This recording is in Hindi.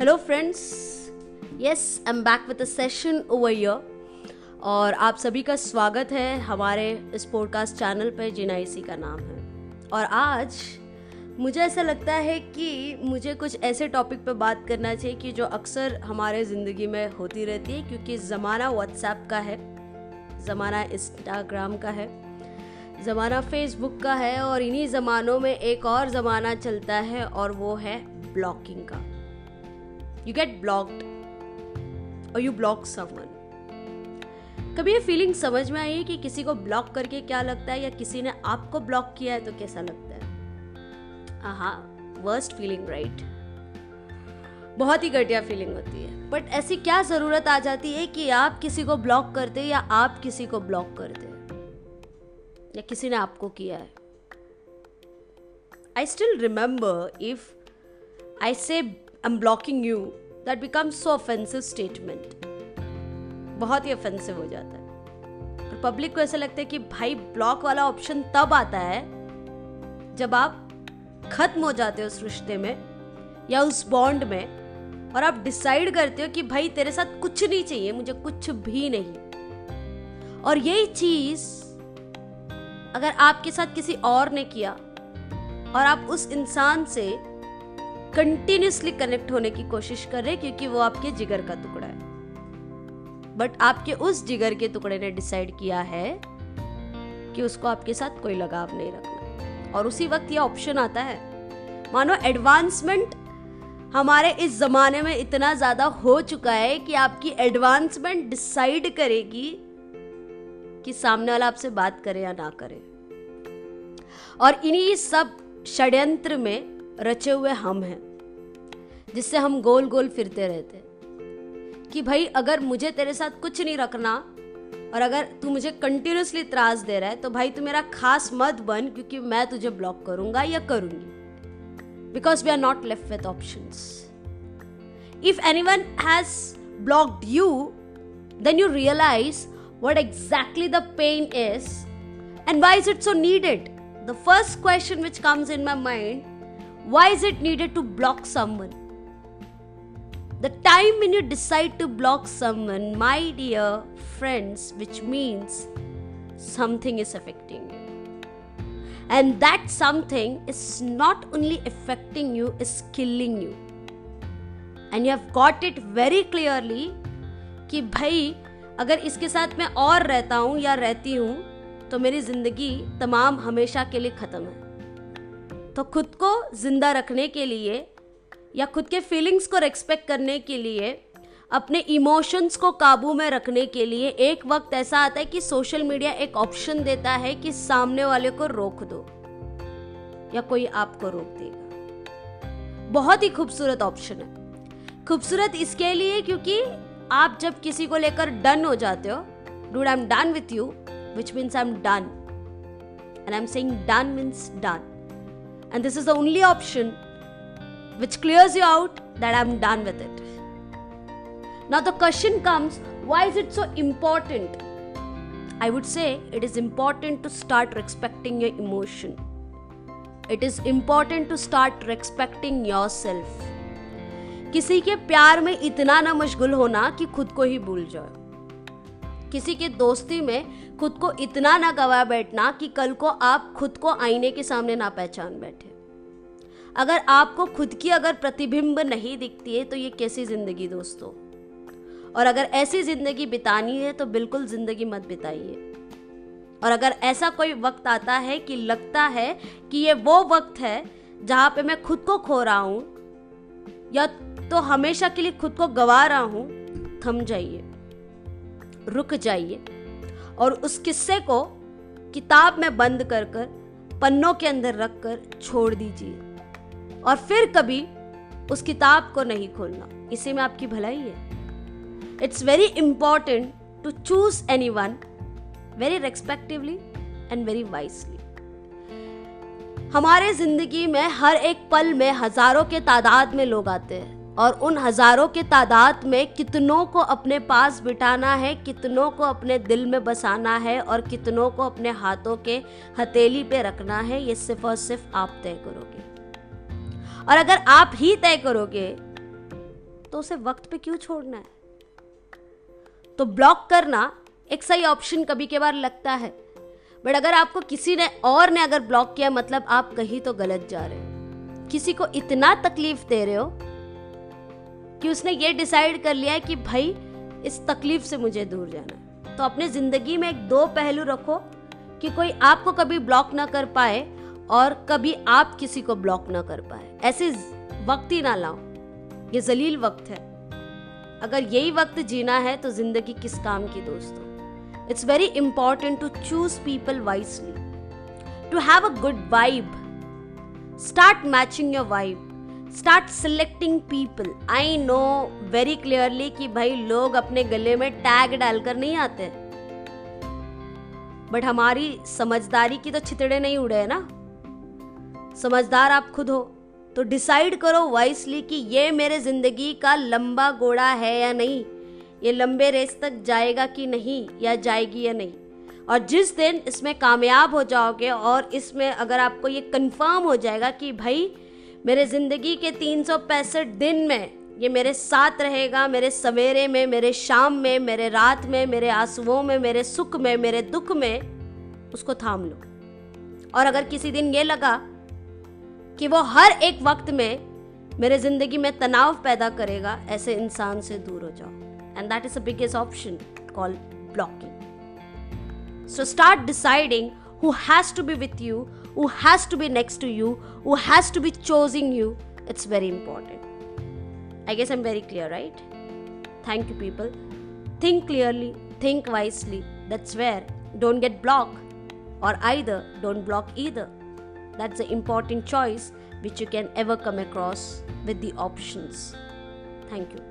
Hello friends yes I am back with a session over year और आप सभी का स्वागत है हमारे इस पॉडकास्ट चैनल पर जिना इसी का नाम है। और आज मुझे ऐसा लगता है कि मुझे कुछ ऐसे टॉपिक पे बात करना चाहिए कि जो अक्सर हमारे ज़िंदगी में होती रहती है, क्योंकि ज़माना व्हाट्सएप का है, ज़माना इंस्टाग्राम का है, ज़माना फेसबुक का है, और इन्हीं ज़मानों में एक और ज़माना चलता है, और वो है ब्लॉकिंग का। यू गेट ब्लॉक्ड और यू ब्लॉक समवन कभी ये फीलिंग समझ में आई है कि किसी को ब्लॉक करके क्या लगता है या किसी ने आपको ब्लॉक किया है तो कैसा लगता है? आहा वर्स्ट फीलिंग राइट बहुत ही घटिया फीलिंग होती है। बट ऐसी क्या ज़रूरत आ जाती है कि आप किसी को ब्लॉक करते या आप किसी को ब्लॉक करते या किसी ने आपको किया है? I still remember if I say am blocking you that become so offensive statement बहुत ही ऑफेंसिव हो जाता है। और पब्लिक को ऐसा लगता है कि भाई ब्लॉक वाला ऑप्शन तब आता है जब आप खत्म हो जाते हो उस रिश्ते में या उस बॉन्ड में और आप डिसाइड करते हो कि भाई तेरे साथ कुछ नहीं चाहिए, मुझे कुछ भी नहीं। और यही चीज़ अगर आपके साथ किसी और ने किया और आप उस इंसान से कंटिन्यूसली कनेक्ट होने की कोशिश कर रहे क्योंकि वो आपके जिगर का टुकड़ा है। बट आपके उस जिगर के टुकड़े ने डिसाइड किया है कि उसको आपके साथ कोई लगाव नहीं रखना और उसी वक्त यह ऑप्शन आता है। मानो एडवांसमेंट हमारे इस जमाने में इतना ज़्यादा हो चुका है कि आपकी एडवांसमेंट डिसाइड करेगी कि सामने वाला आपसे बात करे या ना करे। और इन्हीं सब षड्यंत्र में रचे हुए हम हैं। जिससे हम गोल गोल फिरते रहते कि भाई, अगर मुझे तेरे साथ कुछ नहीं रखना और अगर तू मुझे कंटिन्यूसली त्रास दे रहा है तो भाई तू मेरा खास मत बन क्योंकि मैं तुझे ब्लॉक करूँगा या करूँगी because we are not left with option if anyone has blocked you then you realise what exactly the pain is and why is it so needed. The first question which comes in my mind, why is it needed to block someone? The time when you decide to block someone, my dear friends, which means something is affecting you. And that something is not only affecting you, is killing you. And you have got it very clearly कि भाई अगर इसके साथ मैं और रहता हूँ या रहती हूँ तो मेरी ज़िंदगी तमाम हमेशा के लिए ख़त्म है तो खुद को ज़िंदा रखने के लिए या खुद के फीलिंग्स को रेस्पेक्ट करने के लिए, अपने इमोशंस को काबू में रखने के लिए एक वक्त ऐसा आता है कि सोशल मीडिया एक ऑप्शन देता है कि सामने वाले को रोक दो, या कोई आपको रोक देगा। बहुत ही खूबसूरत ऑप्शन है। खूबसूरत इसके लिए क्योंकि आप जब किसी को लेकर डन हो जाते हो dude I am done with you which means I am done and I am saying done means done and this is the only option which clears you out that I'm done with it. Now, the question comes why is it so important? I would say it is important to start respecting your emotion. It is important to start respecting yourself. किसी के प्यार में इतना ना मशगुल होना कि खुद को ही भूल जाए किसी के दोस्ती में खुद को इतना ना गवा बैठना कि कल को आप खुद को आईने के सामने ना पहचान बैठे अगर आपको खुद की अगर प्रतिबिंब नहीं दिखती है तो ये कैसी ज़िंदगी दोस्तों? और अगर ऐसी ज़िंदगी बितानी है तो बिल्कुल ज़िंदगी मत बिताइए। और अगर ऐसा कोई वक्त आता है कि लगता है कि ये वो वक्त है, जहाँ पे मैं खुद को खो रहा हूँ, या तो हमेशा के लिए खुद को गवा रहा हूँ, थम जाइए, रुक जाइए। और उस किस्से को किताब में बंद कर कर, पन्नों के अंदर रख कर छोड़ दीजिए। और फिर कभी उस किताब को नहीं खोलना। इसी में आपकी भलाई है। It's very important to choose anyone very respectively and very wisely हमारे ज़िंदगी में हर एक पल में हज़ारों के तादाद में लोग आते हैं और उन हज़ारों के तादाद में कितनों को अपने पास बिठाना है, कितनों को अपने दिल में बसाना है और कितनों को अपने हाथों के हथेली पे रखना है, ये सिर्फ़ और सिर्फ़ आप तय करोगे। और अगर आप ही तय करोगे तो उसे वक्त पे क्यों छोड़ना है? तो ब्लॉक करना एक सही ऑप्शन कभी के बार लगता है। बट अगर आपको किसी ने और ने अगर ब्लॉक किया मतलब आप कहीं तो गलत जा रहे हो। किसी को इतना तकलीफ़ दे रहे हो कि उसने ये डिसाइड कर लिया है कि भाई, इस तकलीफ़ से मुझे दूर जाना तो अपने ज़िंदगी में एक दो पहलू रखो कि कोई आपको कभी ब्लॉक ना कर पाए और कभी आप किसी को ब्लॉक ना कर पाए। ऐसे वक्त ही ना लाओ। ये जलील वक्त है। अगर यही वक्त जीना है तो ज़िंदगी किस काम की दोस्तों it's very important to choose people wisely. To have a good vibe, start matching your vibe. Start selecting people I know very clearly कि भाई लोग अपने गले में टैग डालकर नहीं आते। बट हमारी समझदारी की तो छितड़े नहीं उड़े ना? समझदार आप खुद हो तो डिसाइड करो वाइसली कि ये मेरे ज़िंदगी का लंबा घोड़ा है या नहीं। ये लंबे रेस तक जाएगा कि नहीं या जाएगी या नहीं। और जिस दिन इसमें कामयाब हो जाओगे और इसमें अगर आपको ये कंफर्म हो जाएगा कि भाई, मेरे ज़िंदगी के तीन सौ पैंसठ दिन में ये मेरे साथ रहेगा, मेरे सवेरे में, मेरे शाम में, मेरे रात में, मेरे आंसुओं में, मेरे सुख में, मेरे दुख में, उसको थाम लो। और अगर किसी दिन ये लगा कि वो हर एक वक्त में मेरे ज़िंदगी में तनाव पैदा करेगा, ऐसे इंसान से दूर हो जाओ। And that is the biggest option call blocking so start deciding who has to be with you who has to be next to you who has to be choosing you it's very important I guess am very clear right thank you people think clearly think wisely that's where don't get block और I the don't block either That's the important choice which you can ever come across with the options. Thank you.